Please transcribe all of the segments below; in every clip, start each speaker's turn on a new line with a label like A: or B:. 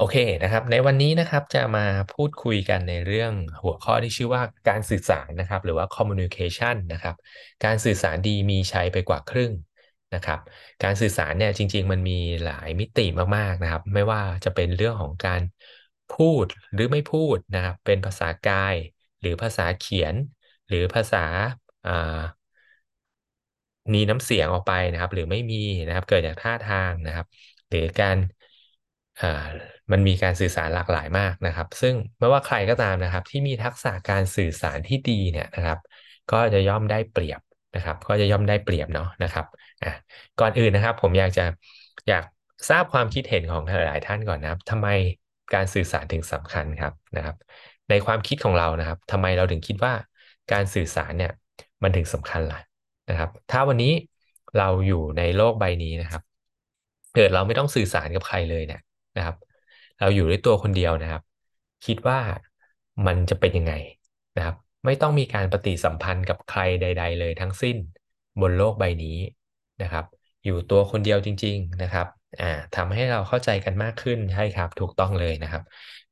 A: โอเคนะครับ ในวันนี้นะครับจะมาพูดคุยกันในเรื่องหัวข้อที่ชื่อว่าการสื่อสารนะครับ หรือว่า communication นะครับ การสื่อสารดีมีใช้ไปกว่าครึ่งนะครับ การสื่อสารเนี่ยจริง ๆ มันมีหลายมิติมากๆนะครับ ไม่ว่าจะเป็นเรื่องของการพูดหรือไม่พูดนะครับ เป็นภาษากาย หรือภาษาเขียน หรือภาษามีน้ำเสียงออกไปนะครับ หรือไม่มีนะครับ เกิดจากท่าทางนะครับ หรือการ มันมีการสื่อสารหลากหลายมากนะครับ ซึ่งไม่ว่าใครก็ตามนะครับ ที่มีทักษะการสื่อสารที่ดีเนี่ยนะครับ ก็จะย่อมได้เปรียบนะครับ ก็จะย่อมได้เปรียบเนาะนะครับอะก่อนอื่นนะครับ ผมอยากจะอยากทราบความคิดเห็นของหลายๆท่านก่อนนะครับทำไมการสื่อสารถึงสำคัญครับนะครับ ในความคิดของเรานะครับทำไมเราถึงคิดว่าการสื่อสารเนี่ยมันถึงสำคัญล่ะนะครับ ถ้าวันนี้เราอยู่ในโลกใบนี้นะครับ เกิดเราไม่ต้องสื่อสารกับใครเลยเนี่ยนะครับ เราอยู่ด้วยตัวคนเดียวนะครับ คิดว่ามันจะเป็นยังไงนะครับ ไม่ต้องมีการปฏิสัมพันธ์กับใครใด ๆ เลยทั้งสิ้นบนโลกใบนี้นะครับ อยู่ตัวคนเดียวจริง ๆนะครับอ่าทำให้เราเข้าใจกันมากขึ้นใช่ครับ ถูกต้องเลยนะครับ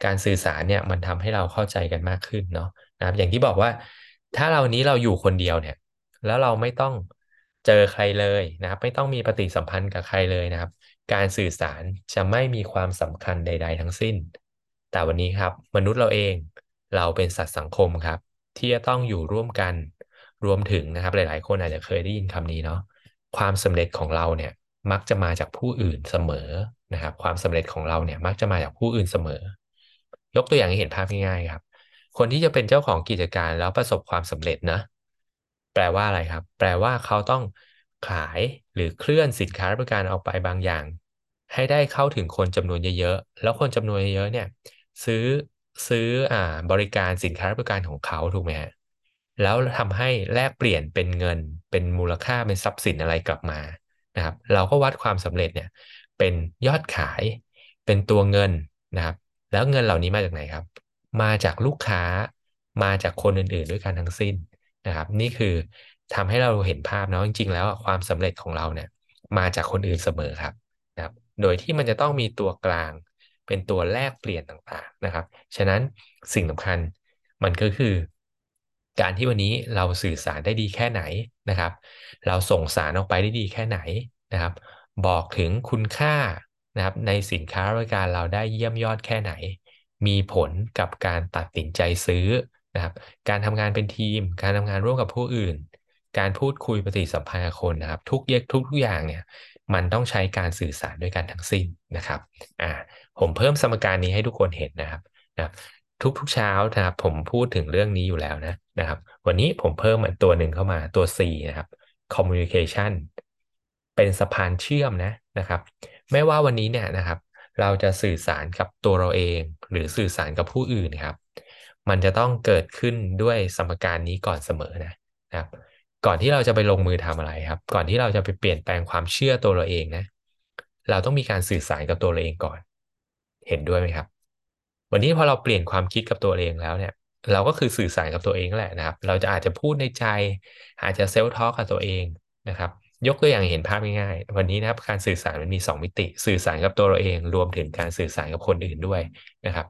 A: การสื่อสารเนี่ยมันทำให้เราเข้าใจกันมากขึ้นเนาะนะครับ อย่างที่บอกว่า ถ้าเรานี้เราอยู่คนเดียวเนี่ย แล้วเราไม่ต้อง เจอใครเลยนะครับ ไม่ต้องมีปฏิสัมพันธ์กับใครเลยนะครับ การสื่อสารจะไม่มีความสำคัญใด ๆ ทั้งสิ้น แต่วันนี้ครับ มนุษย์เราเองเราเป็นสัตว์สังคมครับ ที่จะต้องอยู่ร่วมกันรวมถึงนะครับ หลาย ๆ คนอาจจะเคยได้ยินคำนี้เนาะความสำเร็จของเราเนี่ยมักจะมาจากผู้อื่นเสมอนะครับ ความสำเร็จของเราเนี่ยมักจะมาจากผู้อื่นเสมอ ยกตัวอย่างให้เห็นภาพง่ายๆครับ คนที่จะเป็นเจ้าของกิจการแล้วประสบความสำเร็จนะ แปลว่าอะไรครับ แปลว่าเขาต้องขายหรือเคลื่อนสินค้าบริการออกไปบางอย่าง ให้ได้เข้าถึงคนจำนวนเยอะๆ แล้วคนจำนวนเยอะเนี่ยซื้อซื้ออ่าบริการสินค้าบริการของเขาถูกไหมฮะแล้วทำให้แลกเปลี่ยนเป็นเงินเป็นมูลค่าเป็นทรัพย์สินอะไรกลับมานะครับ เราก็วัดความสำเร็จเนี่ยเป็นยอดขายเป็นตัวเงินนะครับ แล้วเงินเหล่านี้มาจากไหนครับ มาจากลูกค้ามาจากคนอื่นๆ ด้วยกันทั้งสิ้น นะครับ นี่คือทำให้เราเห็นภาพเนาะจริงๆ แล้วความสำเร็จของเราเนี่ยมาจากคนอื่นเสมอครับนะครับ โดยที่มันจะต้องมีตัวกลาง เป็นตัวแลกเปลี่ยนต่างๆนะครับ ฉะนั้นสิ่งสำคัญมันก็คือ การที่วันนี้เราสื่อสารได้ดีแค่ไหนนะครับ เราส่งสารออกไปได้ดีแค่ไหนนะครับ บอกถึงคุณค่านะครับในสินค้าบริการเราได้เยี่ยมยอดแค่ไหน มีผลกับการตัดสินใจซื้อ นะครับ การทำงานเป็นทีม การทำงานร่วมกับผู้อื่น การพูดคุยปฏิสัมพันธ์กับคนนะครับ ทุกเยกทุกทุกอย่างเนี่ย มันต้องใช้การสื่อสารด้วยกันทั้งสิ้นนะครับอ่าผมเพิ่มสมการนี้ให้ทุกคนเห็นนะครับนะครับทุกๆเช้านะครับ ผมพูดถึงเรื่องนี้อยู่แล้วนะนะครับ วันนี้ผมเพิ่มอีกตัวหนึ่งเข้ามาตัว C นะครับ communication เป็นสะพานเชื่อมนะนะครับ ไม่ว่าวันนี้เนี่ยนะครับ เราจะสื่อสารกับตัวเราเอง หรือสื่อสารกับผู้อื่นครับ มันจะต้องเกิดขึ้นด้วยสมการนี้ก่อนเสมอนะนะครับก่อนที่เราจะไปลงมือทำอะไรครับ ก่อนที่เราจะไปเปลี่ยนแปลงความเชื่อตัวเราเองนะ เราต้องมีการสื่อสารกับตัวเราเองก่อน เห็นด้วยไหมครับ วันนี้พอเราเปลี่ยนความคิดกับตัวเองแล้วเนี่ย เราก็คือสื่อสารกับตัวเองแหละนะครับ เราจะอาจจะพูดในใจ อาจจะเซลล์ทอล์กกับตัวเองนะครับ ยกตัวอย่างเห็นภาพง่ายๆ วันนี้นะครับการสื่อสารมันมี 2 มิติ สื่อสารกับตัวเราเอง รวมถึงการสื่อสารกับคนอื่นด้วยนะครับ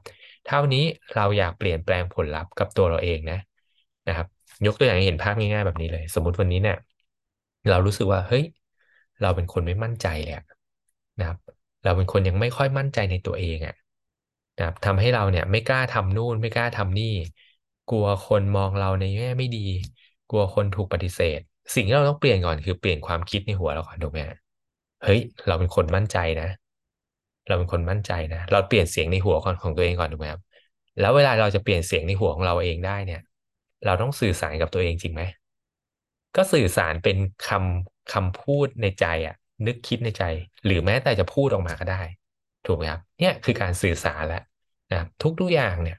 A: เท่านี้เราอยากเปลี่ยนแปลงผลลัพธ์กับตัวเราเองนะนะครับ ยกตัวอย่างให้เห็นภาพง่ายๆแบบนี้เลย สมมุติวันนี้เนี่ยเรารู้สึกว่าเฮ้ย เราเป็นคนไม่มั่นใจเลยนะครับ เราเป็นคนยังไม่ค่อยมั่นใจในตัวเองอะนะครับทำให้เราเนี่ยไม่กล้าทำนู่นไม่กล้าทำนี่ กลัวคนมองเราในแง่ไม่ดี กลัวคนถูกปฏิเสธ สิ่งที่เราต้องเปลี่ยนก่อนคือเปลี่ยนความคิดในหัวเราก่อนถูกไหมเฮ้ย เราเป็นคนมั่นใจนะ เราเป็นคนมั่นใจนะเราเปลี่ยนเสียงในหัวของของตัวเองก่อนถูกไหมครับแล้วเวลาเราจะเปลี่ยนเสียงในหัวของเราเองได้เนี่ย เราต้องสื่อสารกับตัวเองจริงไหมก็สื่อสารเป็นคำคำพูดในใจอะนึกคิดในใจ หรือแม้แต่จะพูดออกมาก็ได้ ถูกไหมครับเนี่ยคือการสื่อสารแล้วนะครับทุกๆอย่างเนี่ย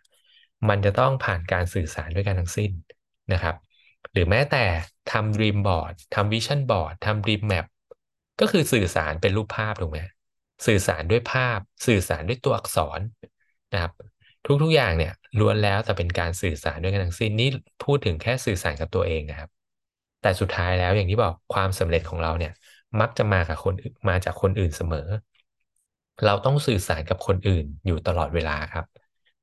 A: มันจะต้องผ่านการสื่อสารด้วยกันทั้งสิ้นนะครับ หรือแม้แต่ทำ dream board ทำ vision board ทำ dream map ก็คือสื่อสารเป็นรูปภาพถูกไหม สื่อสารด้วยภาพ สื่อสารด้วยตัวอักษรนะครับ ทุกๆอย่างเนี่ยล้วนแล้วแต่เป็นการสื่อสารด้วยกันทั้งสิ้นนี่พูดถึงแค่สื่อสารกับตัวเองนะครับ แต่สุดท้ายแล้วอย่างที่บอกความสำเร็จของเราเนี่ย มักจะมากับคนมาจากคนอื่นเสมอ เราต้องสื่อสารกับคนอื่นอยู่ตลอดเวลาครับ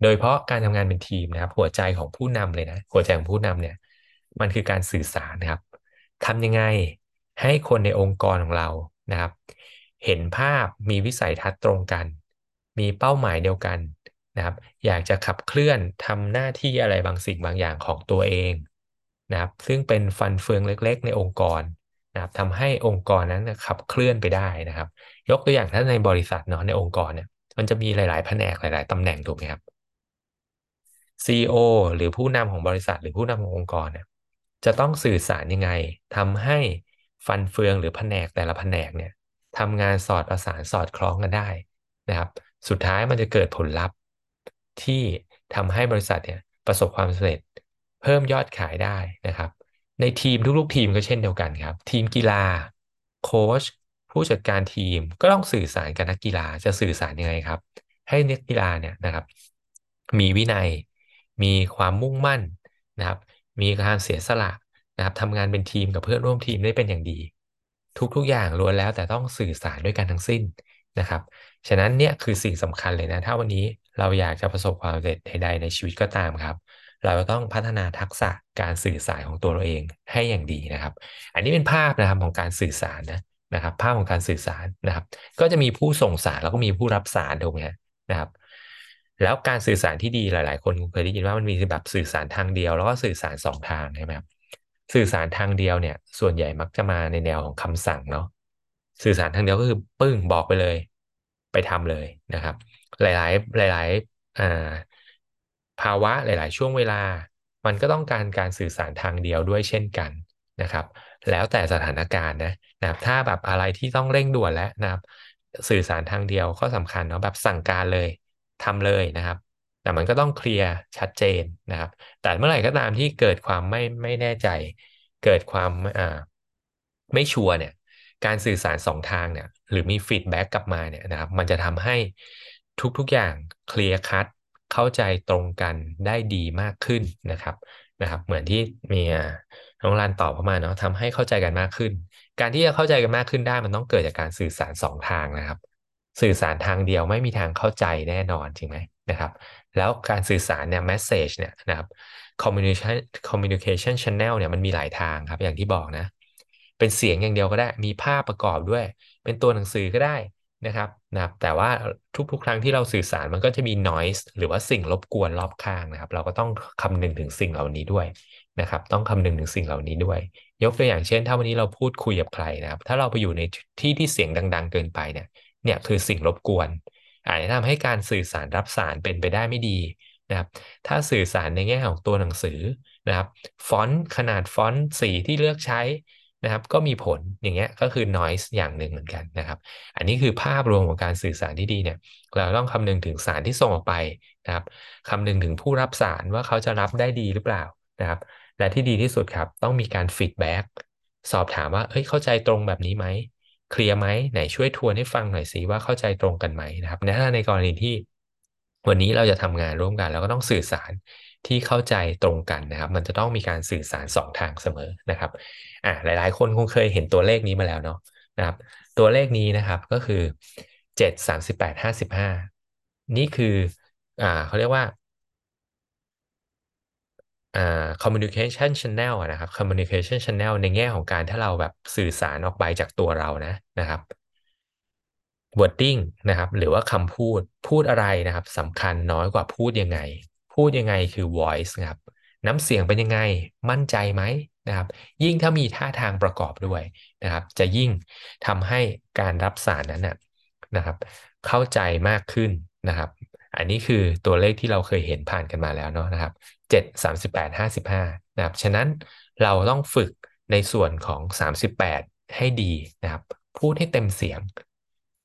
A: โดยเฉพาะการทำงานเป็นทีมนะครับ หัวใจของผู้นำเลยนะหัวใจของผู้นำเนี่ย มันคือการสื่อสารนะครับทำยังไงให้คนในองค์กรของเรานะครับ เห็นภาพมีวิสัยทัศน์ตรงกัน มีเป้าหมายเดียวกันนะครับ อยากจะขับเคลื่อนทำหน้าที่อะไรบางสิ่งบางอย่างของตัวเองนะครับ ซึ่งเป็นฟันเฟืองเล็ก ๆ ในองค์กรนะครับทำให้องค์กรนั้นขับเคลื่อนไปได้นะครับ ยกตัวอย่างถ้าในบริษัทเนาะในองค์กรเนี่ยมันจะมีหลาย ๆ แผนกหลาย ๆตำแหน่งถูกไหมครับ CEO หรือผู้นำของบริษัทหรือผู้นำขององค์กรเนี่ยจะต้องสื่อสารยังไงทำให้ฟันเฟืองหรือแผนกแต่ละแผนกเนี่ย ทำงานสอดประสานสอดคล้องกันได้นะครับ สุดท้ายมันจะเกิดผลลัพธ์ที่ทำให้บริษัทเนี่ยประสบความสำเร็จเพิ่มยอดขายได้นะครับ ในทีมทุกๆทีมก็เช่นเดียวกันครับ ทีมกีฬาโค้ชผู้จัดการทีมก็ต้องสื่อสารกับนักกีฬาจะสื่อสารยังไงครับ ให้นักกีฬาเนี่ยนะครับ มีวินัย มีความมุ่งมั่นนะครับ มีการเสียสละนะครับทำงานเป็นทีมกับเพื่อนร่วมทีมได้เป็นอย่างดี ทุกๆอย่างล้วนแล้วแต่ต้องสื่อสารด้วยกันทั้งสิ้นนะครับ ฉะนั้นเนี่ยคือสิ่งสำคัญเลยนะ ถ้าวันนี้เราอยากจะประสบความสำเร็จใด ๆ ในชีวิตก็ตามครับ เราต้องพัฒนาทักษะการสื่อสารของตัวเราเองให้อย่างดีนะครับ อันนี้เป็นภาพนะครับของการสื่อสารนะนะครับ ภาพของการสื่อสารนะครับ ก็จะมีผู้ส่งสารแล้วก็มีผู้รับสารถูกไหมนะครับ แล้วการสื่อสารที่ดีหลาย ๆ คนเคยได้ยินว่ามันมีแบบสื่อสารทางเดียว แล้วก็สื่อสารสองทางใช่ไหมครับ สื่อสารทางเดียวเนี่ย ส่วนใหญ่มักจะมาในแนวของคำสั่งเนาะสื่อสารทางเดียวก็คือปึ้งบอกไปเลย ไปทำเลยนะครับ หลาย ๆ หลายๆอ่าภาวะหลาย ๆ ช่วงเวลา มันก็ต้องการการสื่อสารทางเดียวด้วยเช่นกันนะครับ แล้วแต่สถานการณ์นะนะครับถ้าแบบอะไรที่ต้องเร่งด่วนแล้วนะครับ สื่อสารทางเดียวก็สำคัญเนาะแบบสั่งการเลยทำเลยนะครับ แต่มันก็ต้องเคลียร์ชัดเจนนะครับ แต่เมื่อไหร่ก็ตามที่เกิดความไม่ไม่แน่ใจ เกิดความอ่าไม่ชัวร์เนี่ย การสื่อสารสองทางเนี่ย หรือมี feedback กลับมาเนี่ยนะครับ มันจะทำให้ทุกๆอย่าง clear cut เข้าใจตรงกันได้ดีมากขึ้นนะครับนะครับ เหมือนที่มีน้องรันตอบเข้ามาเนาะทำให้เข้าใจกันมากขึ้น การที่จะเข้าใจกันมากขึ้นได้มันต้องเกิดจากการสื่อสารสองทางนะครับ สื่อสารทางเดียวไม่มีทางเข้าใจแน่นอนจริงไหมนะครับ แล้วการสื่อสารเนี่ย message เนี่ยนะครับ communication communication channel เนี่ยมันมีหลายทางครับ อย่างที่บอกนะ เป็นเสียงอย่างเดียวก็ได้ มีภาพประกอบด้วย เป็นตัวหนังสือก็ได้นะครับนะครับ แต่ว่าทุกๆ ครั้งที่เราสื่อสารมันก็จะมี noise หรือว่าสิ่งรบกวนรอบข้างนะครับ เราก็ต้องคำนึงถึงสิ่งเหล่านี้ด้วยนะครับ ต้องคำนึงถึงสิ่งเหล่านี้ด้วย ยกตัวอย่างเช่น ถ้าวันนี้เราพูดคุยกับใครนะครับ ถ้าเราไปอยู่ในที่ที่เสียงดัง ๆ เกินไปเนี่ย เนี่ยคือสิ่งรบกวน อาจจะทำให้การสื่อสารรับสารเป็นไปได้ไม่ดีนะครับถ้าสื่อสารในแง่ของตัวหนังสือนะครับฟอนต์ขนาดฟอนต์สีที่เลือกใช้นะครับก็มีผลอย่างเงี้ยก็คือ noise อย่างหนึ่งเหมือนกันนะครับ อันนี้คือภาพรวมของการสื่อสารที่ดีเนี่ยเราต้องคำนึงถึงสารที่ส่งออกไปนะครับคำนึงถึงผู้รับสารว่าเขาจะรับได้ดีหรือเปล่านะครับ และที่ดีที่สุดครับต้องมีการ feedbackสอบถามว่าเฮ้ยเข้าใจตรงแบบนี้ไหม เคลียร์ไหมไหนช่วยทวนให้ฟังหน่อยสิว่าเข้าใจตรงกันไหมนะครับถ้าในกรณีที่วันนี้เราจะทำงานร่วมกันเราก็ต้องสื่อสารที่เข้าใจตรงกันนะครับ มันจะต้องมีการสื่อสารสองทางเสมอนะครับอ่าหลาย ๆ คนคงเคยเห็นตัวเลขนี้มาแล้วเนาะนะครับ ตัวเลขนี้นะครับก็คือเจ็ดสามสิบแปดห้าสิบห้านี่คืออ่าเขาเรียกว่า communication channel นะครับ communication channel ในแง่ของการถ้าเราแบบสื่อสารออกไปจากตัวเรานะนะครับ wording นะครับหรือว่าคำพูดพูดอะไรนะครับสำคัญน้อยกว่าพูดยังไง พูดยังไงคือ voice นะครับน้ำเสียงเป็นยังไงมั่นใจไหมนะครับ ยิ่งถ้ามีท่าทางประกอบด้วยนะครับ จะยิ่งทำให้การรับสารนั้นนะครับ เข้าใจมากขึ้นนะครับ อันนี้คือตัวเลขที่เราเคยเห็นผ่านกันมาแล้วเนาะนะครับ เจ็ดสามสิบแปดห้าสิบห้านะครับฉะนั้นเราต้องฝึกในส่วนของสามสิบแปดให้ดีนะครับ พูดให้เต็มเสียง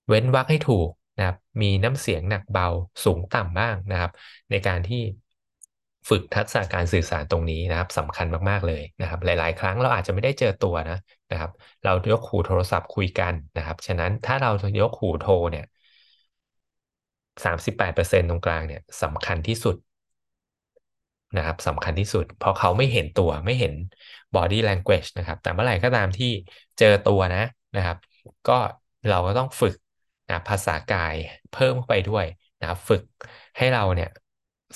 A: เว้นวรรคให้ถูกนะครับ มีน้ำเสียงหนักเบาสูงต่ำบ้างนะครับ ในการที่ฝึกทักษะการสื่อสารตรงนี้นะครับสำคัญมากๆเลยนะครับ หลาย ๆ ครั้งเราอาจจะไม่ได้เจอตัวนะนะครับ เรายกหูโทรศัพท์คุยกันนะครับ ฉะนั้นถ้าเรายกหูโทรเนี่ยสามสิบแปดเปอร์เซ็นตรงกลางเนี่ยสำคัญที่สุด นะครับสำคัญที่สุด เพราะเขาไม่เห็นตัวไม่เห็น body language นะครับ แต่เมื่อไหร่ก็ตามที่เจอตัวนะนะครับ ก็เราก็ต้องฝึกนะภาษากายเพิ่มเข้าไปด้วยนะฝึกให้เราเนี่ย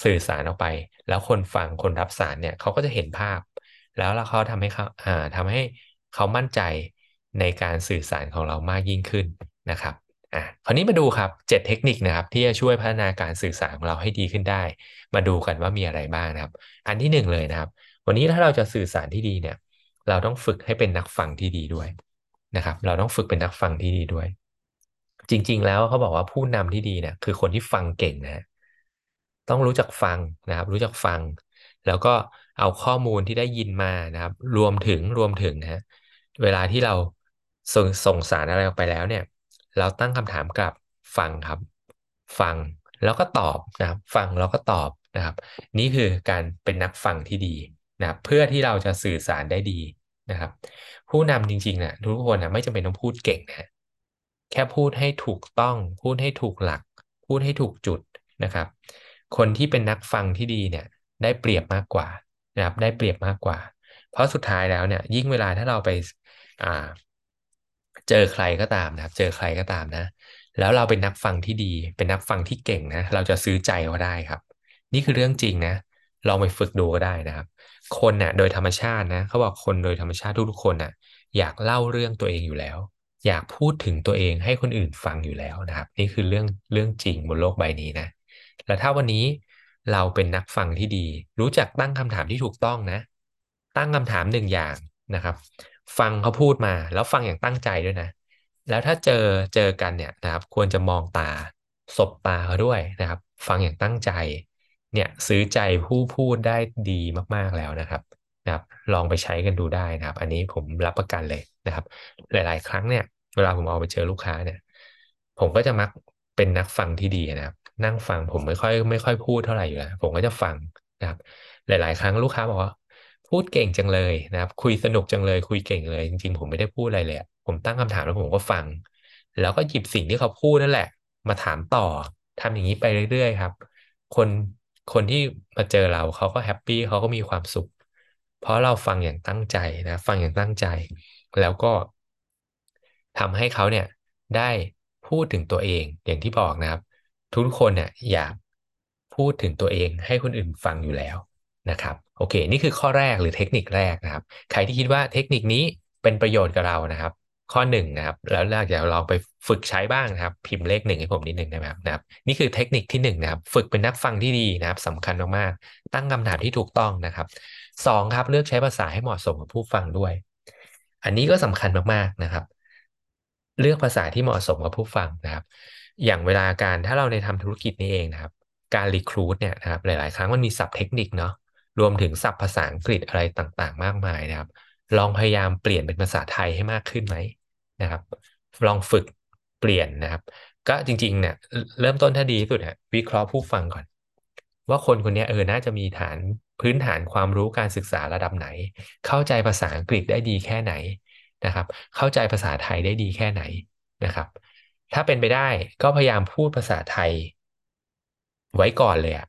A: สื่อสารออกไป แล้วคนฟังคนรับสารเนี่ยเขาก็จะเห็นภาพ แล้วแล้วเขาทำให้เขาอ่าทำให้เขามั่นใจในการสื่อสารของเรามากยิ่งขึ้นนะครับ อะคราวนี้มาดูครับเจ็ดเทคนิคนะครับ ที่จะช่วยพัฒนาการสื่อสารของเราให้ดีขึ้นได้ มาดูกันว่ามีอะไรบ้างนะครับ อันที่หนึ่งเลยนะครับ วันนี้ถ้าเราจะสื่อสารที่ดีเนี่ย เราต้องฝึกให้เป็นนักฟังที่ดีด้วยนะครับ เราต้องฝึกเป็นนักฟังที่ดีด้วย จริง ๆ แล้วเขาบอกว่าผู้นำที่ดีเนี่ยคือคนที่ฟังเก่งนะต้องรู้จักฟังนะครับ รู้จักฟัง แล้วก็เอาข้อมูลที่ได้ยินมานะครับ รวมถึงรวมถึงนะฮะเวลาที่เราส่งส่งสารอะไรออกไปแล้วเนี่ย เราตั้งคำถามกลับฟังครับ ฟังแล้วก็ตอบนะครับ ฟังแล้วก็ตอบนะครับ นี่คือการเป็นนักฟังที่ดีนะครับเพื่อที่เราจะสื่อสารได้ดีนะครับ ผู้นำจริงๆนะทุกคนนะไม่จำเป็นต้องพูดเก่งนะแค่พูดให้ถูกต้อง พูดให้ถูกหลัก พูดให้ถูกจุดนะครับ คนที่เป็นนักฟังที่ดีเนี่ยได้เปรียบมากกว่านะครับ ได้เปรียบมากกว่า เพราะสุดท้ายแล้วเนี่ยยิ่งเวลาถ้าเราไปอ่า เจอใครก็ตามนะครับ เจอใครก็ตามนะ แล้วเราเป็นนักฟังที่ดี เป็นนักฟังที่เก่งนะ เราจะซื้อใจเขาได้ครับ นี่คือเรื่องจริงนะ ลองไปฝึกดูก็ได้นะครับ คนน่ะ โดยธรรมชาตินะเขาบอกคนโดยธรรมชาติทุกๆคนน่ะ อยากเล่าเรื่องตัวเองอยู่แล้ว อยากพูดถึงตัวเองให้คนอื่นฟังอยู่แล้วนะครับ นี่คือเรื่องเรื่องจริงบนโลกใบนี้นะ แล้วถ้าวันนี้เราเป็นนักฟังที่ดี รู้จักตั้งคำถามที่ถูกต้องนะ ตั้งคำถามหนึ่งอย่าง นะครับ ฟังเขาพูดมาแล้วฟังอย่างตั้งใจด้วยนะ แล้วถ้าเจอเจอกันเนี่ยนะครับ ควรจะมองตาสบตาเขาด้วยนะครับ ฟังอย่างตั้งใจ เนี่ยซื้อใจผู้พูดได้ดีมากๆแล้วนะครับนะครับ ลองไปใช้กันดูได้นะครับ อันนี้ผมรับประกันเลยนะครับ หลาย ๆ ครั้งเนี่ย เวลาผมเอาไปเจอลูกค้าเนี่ย ผมก็จะมักเป็นนักฟังที่ดีนะครับ นั่งฟังผมไม่ค่อยไม่ค่อยพูดเท่าไหร่อยู่แล้วผมก็จะฟังนะครับ หลาย ๆ ครั้งลูกค้าบอกว่า พูดเก่งจังเลยนะครับ คุยสนุกจังเลย คุยเก่งเลย จริงๆ ผมไม่ได้พูดอะไรเลยผมตั้งคำถามแล้วผมก็ฟัง แล้วก็หยิบสิ่งที่เขาพูดนั่นแหละ มาถามต่อทำอย่างนี้ไปเรื่อยๆครับ คนคนที่มาเจอเราเขาก็แฮปปี้เขาก็มีความสุข เพราะเราฟังอย่างตั้งใจนะ ฟังอย่างตั้งใจ แล้วก็ทำให้เขาเนี่ยได้พูดถึงตัวเองอย่างที่บอกนะครับ ทุกคนเนี่ยอยากพูดถึงตัวเองให้คนอื่นฟังอยู่แล้ว นะครับโอเค นี่คือข้อแรกหรือเทคนิคแรกนะครับ ใครที่คิดว่าเทคนิคนี้เป็นประโยชน์กับเรานะครับ ข้อหนึ่งนะครับแล้วเราจะลองไปฝึกใช้บ้างนะครับ พิมพ์เลขหนึ่งให้ผมนิดหนึ่งนะครับนะครับ นี่คือเทคนิคที่หนึ่งนะครับ ฝึกเป็นนักฟังที่ดีนะครับสำคัญมากๆตั้งคำถามที่ถูกต้องนะครับสองครับเลือกใช้ภาษาให้เหมาะสมกับผู้ฟังด้วย อันนี้ก็สำคัญมากๆนะครับ เลือกภาษาที่เหมาะสมกับผู้ฟังนะครับ อย่างเวลาการถ้าเราในทำธุรกิจนี้เองนะครับ การรีครูดเนี่ยนะครับหลาย ๆ ครั้งมันมีศัพท์เทคนิคเนาะ รวมถึงศัพท์ภาษาอังกฤษอะไรต่างๆ มากมายนะครับ ลองพยายามเปลี่ยนเป็นภาษาไทยให้มากขึ้นไหมนะครับ ลองฝึกเปลี่ยนนะครับ ก็จริงๆเนี่ยเริ่มต้นถ้าดีที่สุดฮะวิเคราะห์ผู้ฟังก่อน ว่าคนคนนี้เออน่าจะมีฐานพื้นฐานความรู้การศึกษาระดับไหน เข้าใจภาษาอังกฤษได้ดีแค่ไหนนะครับ เข้าใจภาษาไทยได้ดีแค่ไหนนะครับ ถ้าเป็นไปได้ก็พยายามพูดภาษาไทยไว้ก่อนเลยอะ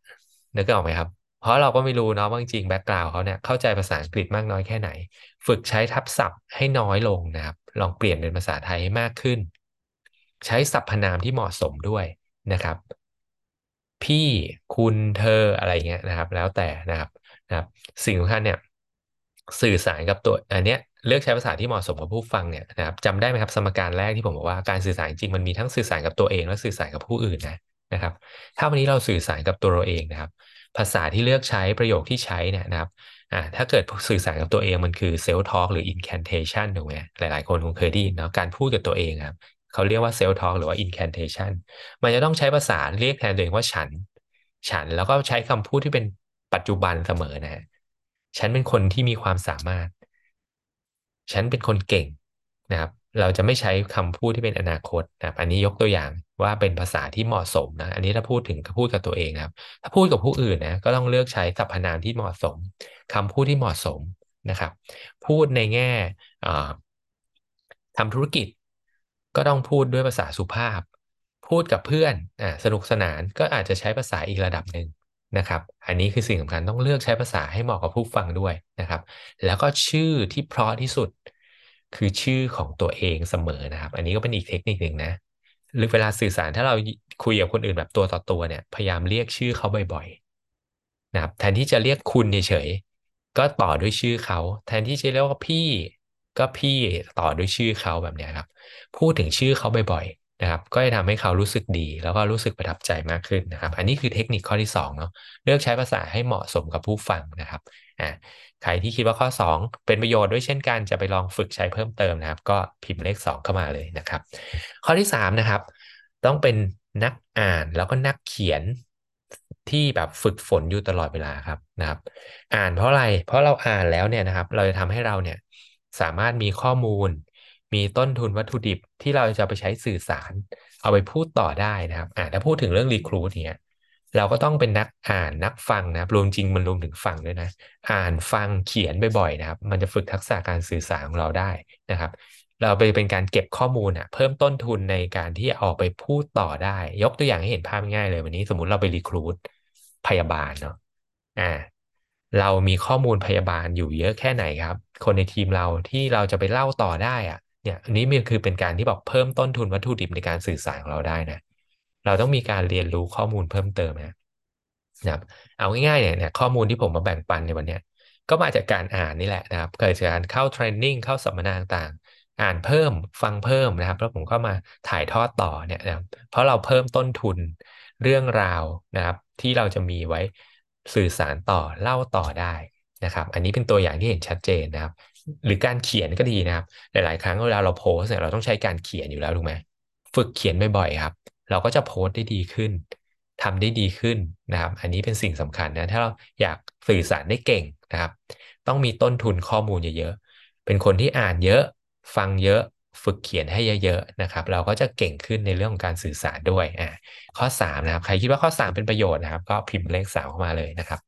A: นึกออกไหมครับ เพราะเราก็ไม่รู้เนาะว่าจริงแบ็กกราวเขาเนี่ยเข้าใจภาษาอังกฤษมากน้อยแค่ไหน ฝึกใช้ทับศัพท์ให้น้อยลงนะครับ ลองเปลี่ยนเป็นภาษาไทยให้มากขึ้น ใช้สรรพนามที่เหมาะสมด้วยนะครับ พี่คุณเธออะไรเงี้ยนะครับ แล้วแต่นะครับนะครับ สิ่งสำคัญเนี่ยสื่อสารกับตัวอันเนี้ยเลือกใช้ภาษาที่เหมาะสมกับผู้ฟังเนี่ยนะครับจำได้ไหมครับสมการแรกที่ผมบอกว่าการสื่อสารจริงมันมีทั้งสื่อสารกับตัวเอง และสื่อสารกับผู้อื่นนะนะครับ ถ้าวันนี้เราสื่อสารกับตัวเราเองนะครับ ภาษาที่เลือกใช้ประโยคที่ใช้เนี่ยนะครับอ่าถ้าเกิดสื่อสารกับตัวเองมันคือเซลล์ทอล์กหรือ incantation ถูกไหมหลายๆ คนคงเคยได้ยินเนาะการพูดกับตัวเองครับเขาเรียกว่าเซลล์ทอล์กหรือว่า incantation มันจะต้องใช้ภาษาเรียกแทนตัวเองว่าฉัน ฉันแล้วก็ใช้คำพูดที่เป็นปัจจุบันเสมอนะฉันเป็นคนที่มีความสามารถ ฉันเป็นคนเก่งนะครับ เราจะไม่ใช้คำพูดที่เป็นอนาคตนะครับ อันนี้ยกตัวอย่าง ว่าเป็นภาษาที่เหมาะสมนะ อันนี้ถ้าพูดถึงพูดกับตัวเองนะครับ ถ้าพูดกับผู้อื่นนะก็ต้องเลือกใช้สรรพนามที่เหมาะสมคำพูดที่เหมาะสมนะครับ พูดในแง่ทำธุรกิจ ก็ต้องพูดด้วยภาษาสุภาพ พูดกับเพื่อนอ่าสนุกสนานก็อาจจะใช้ภาษาอีกระดับหนึ่งนะครับ อันนี้คือสิ่งสำคัญต้องเลือกใช้ภาษาให้เหมาะกับผู้ฟังด้วยนะครับ แล้วก็ชื่อที่เพราะที่สุดคือชื่อของตัวเองเสมอนะครับ อันนี้ก็เป็นอีกเทคนิคหนึ่งนะ หรือเวลาสื่อสารถ้าเราคุยกับคนอื่นแบบตัวต่อตัวเนี่ย พยายามเรียกชื่อเขาบ่อยๆนะครับ แทนที่จะเรียกคุณเฉยๆก็ต่อด้วยชื่อเขา แทนที่จะเรียกว่าพี่ ก็พี่ต่อด้วยชื่อเขาแบบเนี้ยครับ พูดถึงชื่อเขาบ่อยๆนะครับ ก็จะทำให้เขารู้สึกดี แล้วก็รู้สึกประทับใจมากขึ้นนะครับ อันนี้คือเทคนิคข้อที่2เนาะเลือกใช้ภาษาให้เหมาะสมกับผู้ฟังนะครับ อ่าใครที่คิดว่าข้อ 2 เป็นประโยชน์ด้วยเช่นกันจะไปลองฝึกใช้เพิ่มเติมนะครับ ก็พิมพ์เลข 2 เข้ามาเลยนะครับ ข้อที่ 3 นะครับ ต้องเป็นนักอ่านแล้วก็นักเขียนที่แบบฝึกฝนอยู่ตลอดเวลาครับนะครับ อ่านเพราะอะไรเพราะเราอ่านแล้วเนี่ยนะครับ เราจะทำให้เราเนี่ยสามารถมีข้อมูล มีต้นทุนวัตถุดิบที่เราจะไปใช้สื่อสาร เอาไปพูดต่อได้นะครับอ่าถ้าพูดถึงเรื่องรีครูเนี่ย เราก็ต้องเป็นนักอ่านนักฟังนะครับรวมจริงมันรวมถึงฟังด้วยนะ อ่านฟังเขียนบ่อยๆนะครับ มันจะฝึกทักษะการสื่อสารของเราได้นะครับ เราไปเป็นการเก็บข้อมูลอะเพิ่มต้นทุนในการที่ออกไปพูดต่อได้ ยกตัวอย่างให้เห็นภาพง่ายเลยวันนี้ สมมุติเราไปรีครูทพยาบาลเนาะอ่าเรามีข้อมูลพยาบาลอยู่เยอะแค่ไหนครับ คนในทีมเราที่เราจะไปเล่าต่อได้อะเนี่ยอันนี้มันคือเป็นการที่บอกเพิ่มต้นทุนวัตถุดิบในการสื่อสารของเราได้นะ เราต้องมีการเรียนรู้ข้อมูลเพิ่มเติมนะครับ เอาง่ายๆเนี่ยเนี่ยข้อมูลที่ผมมาแบ่งปันในวันนี้ก็มาจากการอ่านนี่แหละนะครับเกิดจากการเข้าเทรนนิ่งเข้าสัมมนาต่างๆ อ่านเพิ่มฟังเพิ่มนะครับ แล้วผมก็มาถ่ายทอดต่อเนี่ยนะครับเพราะเราเพิ่มต้นทุนเรื่องราวนะครับ ที่เราจะมีไว้สื่อสารต่อเล่าต่อได้นะครับ อันนี้เป็นตัวอย่างที่เห็นชัดเจนนะครับ หรือการเขียนก็ดีนะครับ หลาย ๆ ครั้งเวลาเราโพสเนี่ยเราต้องใช้การเขียนอยู่แล้วถูกไหมฝึกเขียนบ่อยๆครับ เราก็จะโพสได้ดีขึ้นทำได้ดีขึ้นนะครับ อันนี้เป็นสิ่งสำคัญนะ ถ้าเราอยากสื่อสารได้เก่งนะครับ ต้องมีต้นทุนข้อมูลเยอะๆ เป็นคนที่อ่านเยอะ ฟังเยอะ ฝึกเขียนให้เยอะๆนะครับ เราก็จะเก่งขึ้นในเรื่องของการสื่อสารด้วย อ่า ข้อ3นะครับ ใครคิดว่าข้อ 3 เป็นประโยชน์นะครับ ก็พิมพ์เลขสามเข้ามาเลยนะครับ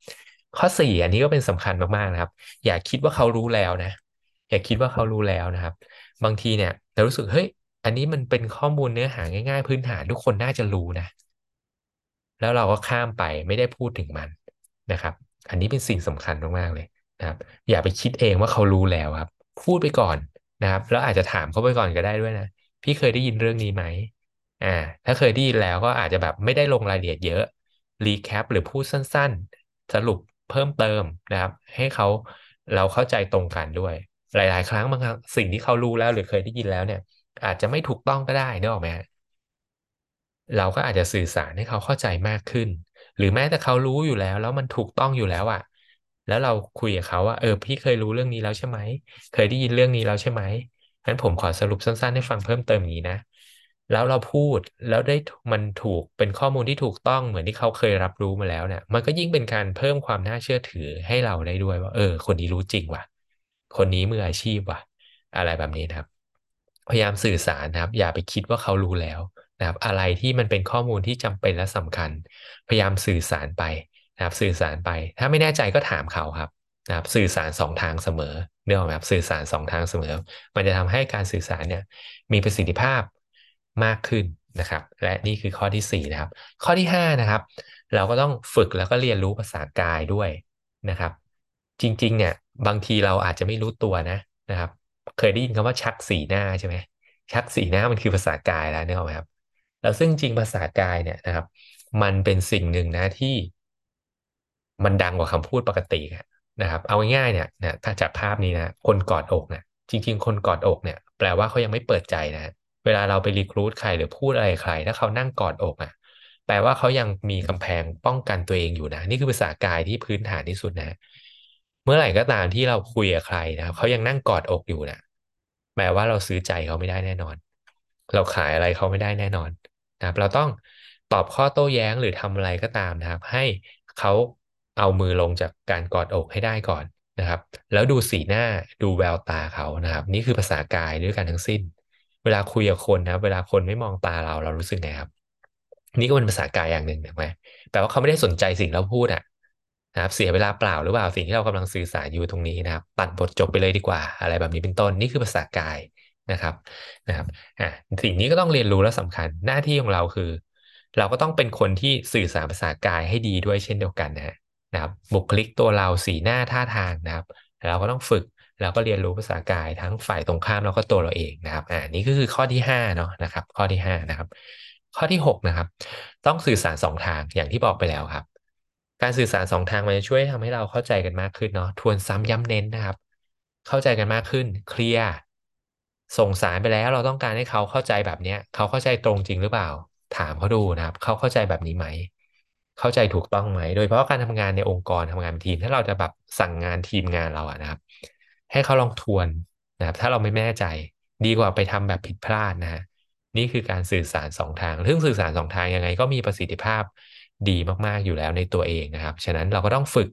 A: ข้อ 4 อันนี้ก็เป็นสำคัญมากๆนะครับ อย่าคิดว่าเขารู้แล้วนะ อย่าคิดว่าเขารู้แล้วนะครับ บางทีเนี่ยเรารู้สึก เฮ้ย อันนี้มันเป็นข้อมูลเนื้อหาง่าย ๆ พื้นฐานทุกคนน่าจะรู้นะ แล้วเราก็ข้ามไปไม่ได้พูดถึงมันนะครับ อันนี้เป็นสิ่งสำคัญมากๆเลยนะครับ อย่าไปคิดเองว่าเขารู้แล้วครับ พูดไปก่อนนะครับ แล้วอาจจะถามเขาไปก่อนก็ได้ด้วยนะ พี่เคยได้ยินเรื่องนี้ไหมอ่า ถ้าเคยได้ยินแล้วก็อาจจะแบบไม่ได้ลงรายละเอียดเยอะรีแคปหรือพูดสั้น ๆ สรุปเพิ่มเติมนะครับ ให้เขาเราเข้าใจตรงกันด้วย หลาย ๆ ครั้งบางครั้งสิ่งที่เขารู้แล้วหรือเคยได้ยินแล้วเนี่ย อาจจะไม่ถูกต้องก็ได้นึกออกไหมเราก็อาจจะสื่อสารให้เขาเข้าใจมากขึ้น หรือแม้แต่เขารู้อยู่แล้ว แล้วมันถูกต้องอยู่แล้วอะแล้วเราคุยกับเขาว่าเออพี่เคยรู้เรื่องนี้แล้วใช่ไหมเคยได้ยินเรื่องนี้แล้วใช่ไหมงั้นผมขอสรุปสั้นๆ ให้ฟังเพิ่มเติมอย่างนี้นะแล้วเราพูดแล้วได้มันถูกเป็นข้อมูลที่ถูกต้องเหมือนที่เขาเคยรับรู้มาแล้วเนี่ยมันก็ยิ่งเป็นการเพิ่มความน่าเชื่อถือให้เราได้ด้วยว่า เออ คนนี้รู้จริงว่ะ คนนี้มืออาชีพว่ะ อะไรแบบนี้นะครับ พยายามสื่อสารนะครับ อย่าไปคิดว่าเขารู้แล้วนะครับ อะไรที่มันเป็นข้อมูลที่จำเป็นและสำคัญ พยายามสื่อสารไปนะครับ สื่อสารไป ถ้าไม่แน่ใจก็ถามเขาครับนะครับ สื่อสารสองทางเสมอเนื่องจากสื่อสารสองทางเสมอ มันจะทำให้การสื่อสารเนี่ยมีประสิทธิภาพมากขึ้นนะครับ และนี่คือข้อที่4นะครับ ข้อที่5นะครับ เราก็ต้องฝึกแล้วก็เรียนรู้ภาษากายด้วยนะครับ จริงๆเนี่ยบางทีเราอาจจะไม่รู้ตัวนะนะครับ เคยได้ยินคำว่าชักสีหน้าใช่ไหมชักสีหน้ามันคือภาษากายแล้วเนี่ยครับ แล้วซึ่งจริงภาษากายเนี่ยนะครับ มันเป็นสิ่งหนึ่งนะที่ มันดังกว่าคำพูดปกตินะครับ เอาง่ายๆเนี่ยนะถ้าจากภาพนี้นะคนกอดอกเนี่ยจริง ๆ คนกอดอกเนี่ย แปลว่าเขายังไม่เปิดใจนะเวลาเราไปรีครูดใครหรือพูดอะไรใคร ถ้าเขานั่งกอดอกอะ แปลว่าเขายังมีกำแพงป้องกันตัวเองอยู่นะ นี่คือภาษากายที่พื้นฐานที่สุดนะ เมื่อไหร่ก็ตามที่เราคุยกับใครนะครับเขายังนั่งกอดอกอยู่นะ แปลว่าเราซื้อใจเขาไม่ได้แน่นอน เราขายอะไรเขาไม่ได้แน่นอนนะครับ เราต้องตอบข้อโต้แย้งหรือทำอะไรก็ตามนะครับ ให้เขาเอามือลงจากการกอดอกให้ได้ก่อนนะครับ แล้วดูสีหน้าดูแววตาเขานะครับ นี่คือภาษากายด้วยกันทั้งสิ้น เวลาคุยกับคนนะเวลาคนไม่มองตาเราเรารู้สึกไงครับ นี่ก็เป็นภาษากายอย่างหนึ่งถูกไหมแต่ว่าเขาไม่ได้สนใจสิ่งเราพูดอะ นะครับเสียเวลาเปล่าหรือเปล่าสิ่งที่เรากำลังสื่อสารอยู่ตรงนี้นะครับ ตัดบทจบไปเลยดีกว่า อะไรแบบนี้เป็นต้นนี่คือภาษากายนะครับนะครับอ่าสิ่งนี้ก็ต้องเรียนรู้และสำคัญหน้าที่ของเราคือ เราก็ต้องเป็นคนที่สื่อสารภาษากายให้ดีด้วยเช่นเดียวกันนะนะครับบุคลิกตัวเราสีหน้าท่าทางนะครับ เราก็ต้องฝึกแล้วก็เรียนรู้ภาษากายทั้งฝ่ายตรงข้ามแล้วก็ตัวเราเองนะครับอ่านี่ก็คือข้อที่5เนาะนะครับ ข้อที่5นะครับ ข้อที่6นะครับ ต้องสื่อสารสองทางอย่างที่บอกไปแล้วครับ การสื่อสารสองทางมันจะช่วยทำให้เราเข้าใจกันมากขึ้นเนาะทวนซ้ำย้ำเน้นนะครับ เข้าใจกันมากขึ้น เคลียร์ส่งสารไปแล้วเราต้องการให้เขาเข้าใจแบบเนี้ย เขาเข้าใจตรงจริงหรือเปล่า ถามเขาดูนะครับ เขาเข้าใจแบบนี้ไหม เข้าใจถูกต้องไหม โดยเฉพาะการทำงานในองค์กรทำงานทีม ถ้าเราจะแบบสั่งงานทีมงานเราอะนะครับ ให้เขาลองทวนนะครับ ถ้าเราไม่แน่ใจ ดีกว่าไปทำแบบผิดพลาดนะฮะนี่คือการสื่อสารสองทางซึ่องสื่อสารสองทางยังไง ก็มีประสิทธิภาพ ดีมากๆอยู่แล้วในตัวเองนะครับ ฉะนั้นเราก็ต้องฝึก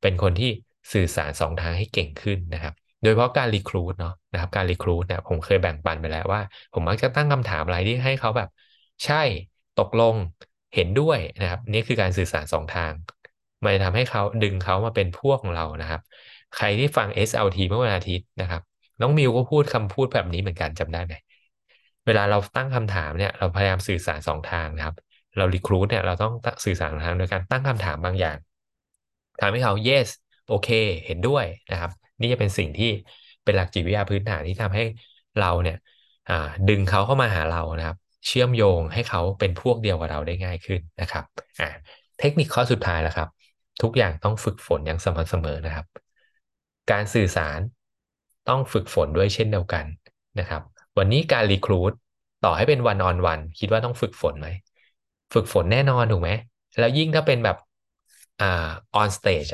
A: เป็นคนที่สื่อสารสองทางให้เก่งขึ้นนะครับ โดยเฉพาะการรีครูดเนาะนะครับ การรีครูดเนี่ยผมเคยแบ่งปันไปแล้วว่า ผมมักจะตั้งคำถามอะไรที่ให้เขาแบบ ใช่ตกลงเห็นด้วยนะครับ นี่คือการสื่อสารสองทางมันจะทำให้เขาดึงเขามาเป็นพวกของเรานะครับ ใครที่ฟัง SLT เมื่อวันอาทิตย์นะครับ น้องมิวก็พูดคำพูดแบบนี้เหมือนกันจำได้ไหมเวลาเราตั้งคำถามเนี่ย เราพยายามสื่อสารสองทางนะครับ เรารีครูดเนี่ยเราต้องสื่อสารทางโดยการตั้งคำถามบางอย่างทำให้เขา yes โอเค เห็นด้วยนะครับ นี่จะเป็นสิ่งที่เป็นหลักจิตวิทยาพื้นฐานที่ทำให้เราเนี่ยดึงเขาเข้ามาหาเรานะครับ เชื่อมโยงให้เขาเป็นพวกเดียวกับเราได้ง่ายขึ้นนะครับเทคนิคข้อสุดท้ายแล้วครับ ทุกอย่างต้องฝึกฝนอย่างสม่ำเสมอนะครับ การสื่อสารต้องฝึกฝนด้วยเช่นเดียวกันนะครับ วันนี้การรีครูดต่อให้เป็น one on one คิดว่าต้องฝึกฝนไหม ฝึกฝนแน่นอนถูกไหม แล้วยิ่งถ้าเป็นแบบอ่า on stage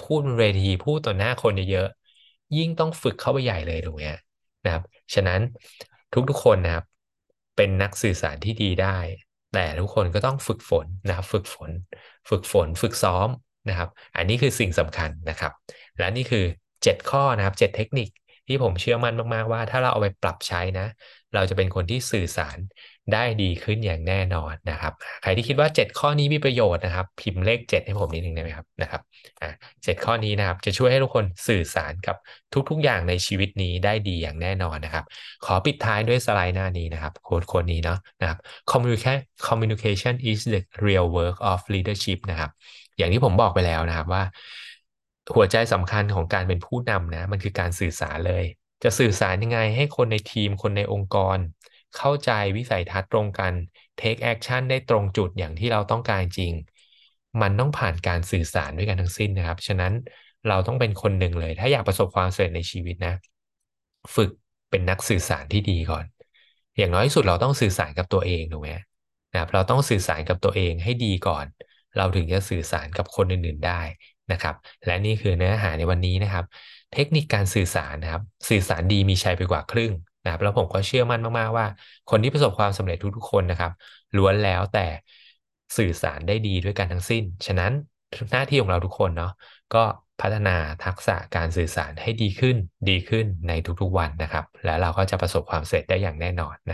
A: พูดบนเวทีพูดต่อหน้าคนเยอะๆยิ่งต้องฝึกเข้าไปใหญ่เลยถูกไหมนะครับ ฉะนั้นทุกๆคนนะครับ เป็นนักสื่อสารที่ดีได้ แต่ทุกคนก็ต้องฝึกฝนนะครับ ฝึกฝน ฝึกฝน ฝึกซ้อมนะครับ อันนี้คือสิ่งสำคัญนะครับ และนี่คือ 7 ข้อนะครับ 7 เทคนิคที่ผมเชื่อมั่นมากๆว่า ถ้าเราเอาไปปรับใช้นะ เราจะเป็นคนที่สื่อสารได้ดีขึ้นอย่างแน่นอนนะครับ ใครที่คิดว่า 7 ข้อนี้มีประโยชน์นะครับ พิมพ์เลข 7 ให้ผมนิดนึงได้ไหมครับนะครับอ่าเจ็ดข้อนี้นะครับ จะช่วยให้ทุกคนสื่อสารกับทุกๆอย่างในชีวิตนี้ได้ดีอย่างแน่นอนนะครับ ขอปิดท้ายด้วยสไลด์หน้านี้นะครับโค้ดโค้ดนี้เนาะนะครับ communication is the real work of leadership นะครับ อย่างที่ผมบอกไปแล้วนะครับว่า หัวใจสำคัญของการเป็นผู้นำนะ มันคือการสื่อสารเลย จะสื่อสารยังไงให้คนในทีมคนในองค์กร เข้าใจวิสัยทัศน์ตรงกัน take action ได้ตรงจุดอย่างที่เราต้องการจริง มันต้องผ่านการสื่อสารด้วยกันทั้งสิ้นนะครับ ฉะนั้นเราต้องเป็นคนหนึ่งเลย ถ้าอยากประสบความสำเร็จในชีวิตนะ ฝึกเป็นนักสื่อสารที่ดีก่อน อย่างน้อยที่สุดเราต้องสื่อสารกับตัวเองถูกไหมนะครับเราต้องสื่อสารกับตัวเองให้ดีก่อน เราถึงจะสื่อสารกับคนอื่นๆได้นะครับ และนี่คือเนื้อหาในวันนี้นะครับ เทคนิคการสื่อสารนะครับ สื่อสารดีมีชัยไปกว่าครึ่งนะครับแล้วผมก็เชื่อมั่นมาก ๆ ว่า คนที่ประสบความสำเร็จทุก ๆ คนนะครับล้วนแล้วแต่สื่อสารได้ดีด้วยกันทั้งสิ้น ฉะนั้นหน้าที่ของเราทุกคนเนาะก็พัฒนาทักษะการสื่อสารให้ดีขึ้น ดีขึ้นในทุกๆวันนะครับ แล้วเราก็จะประสบความสำเร็จได้อย่างแน่นอนนะ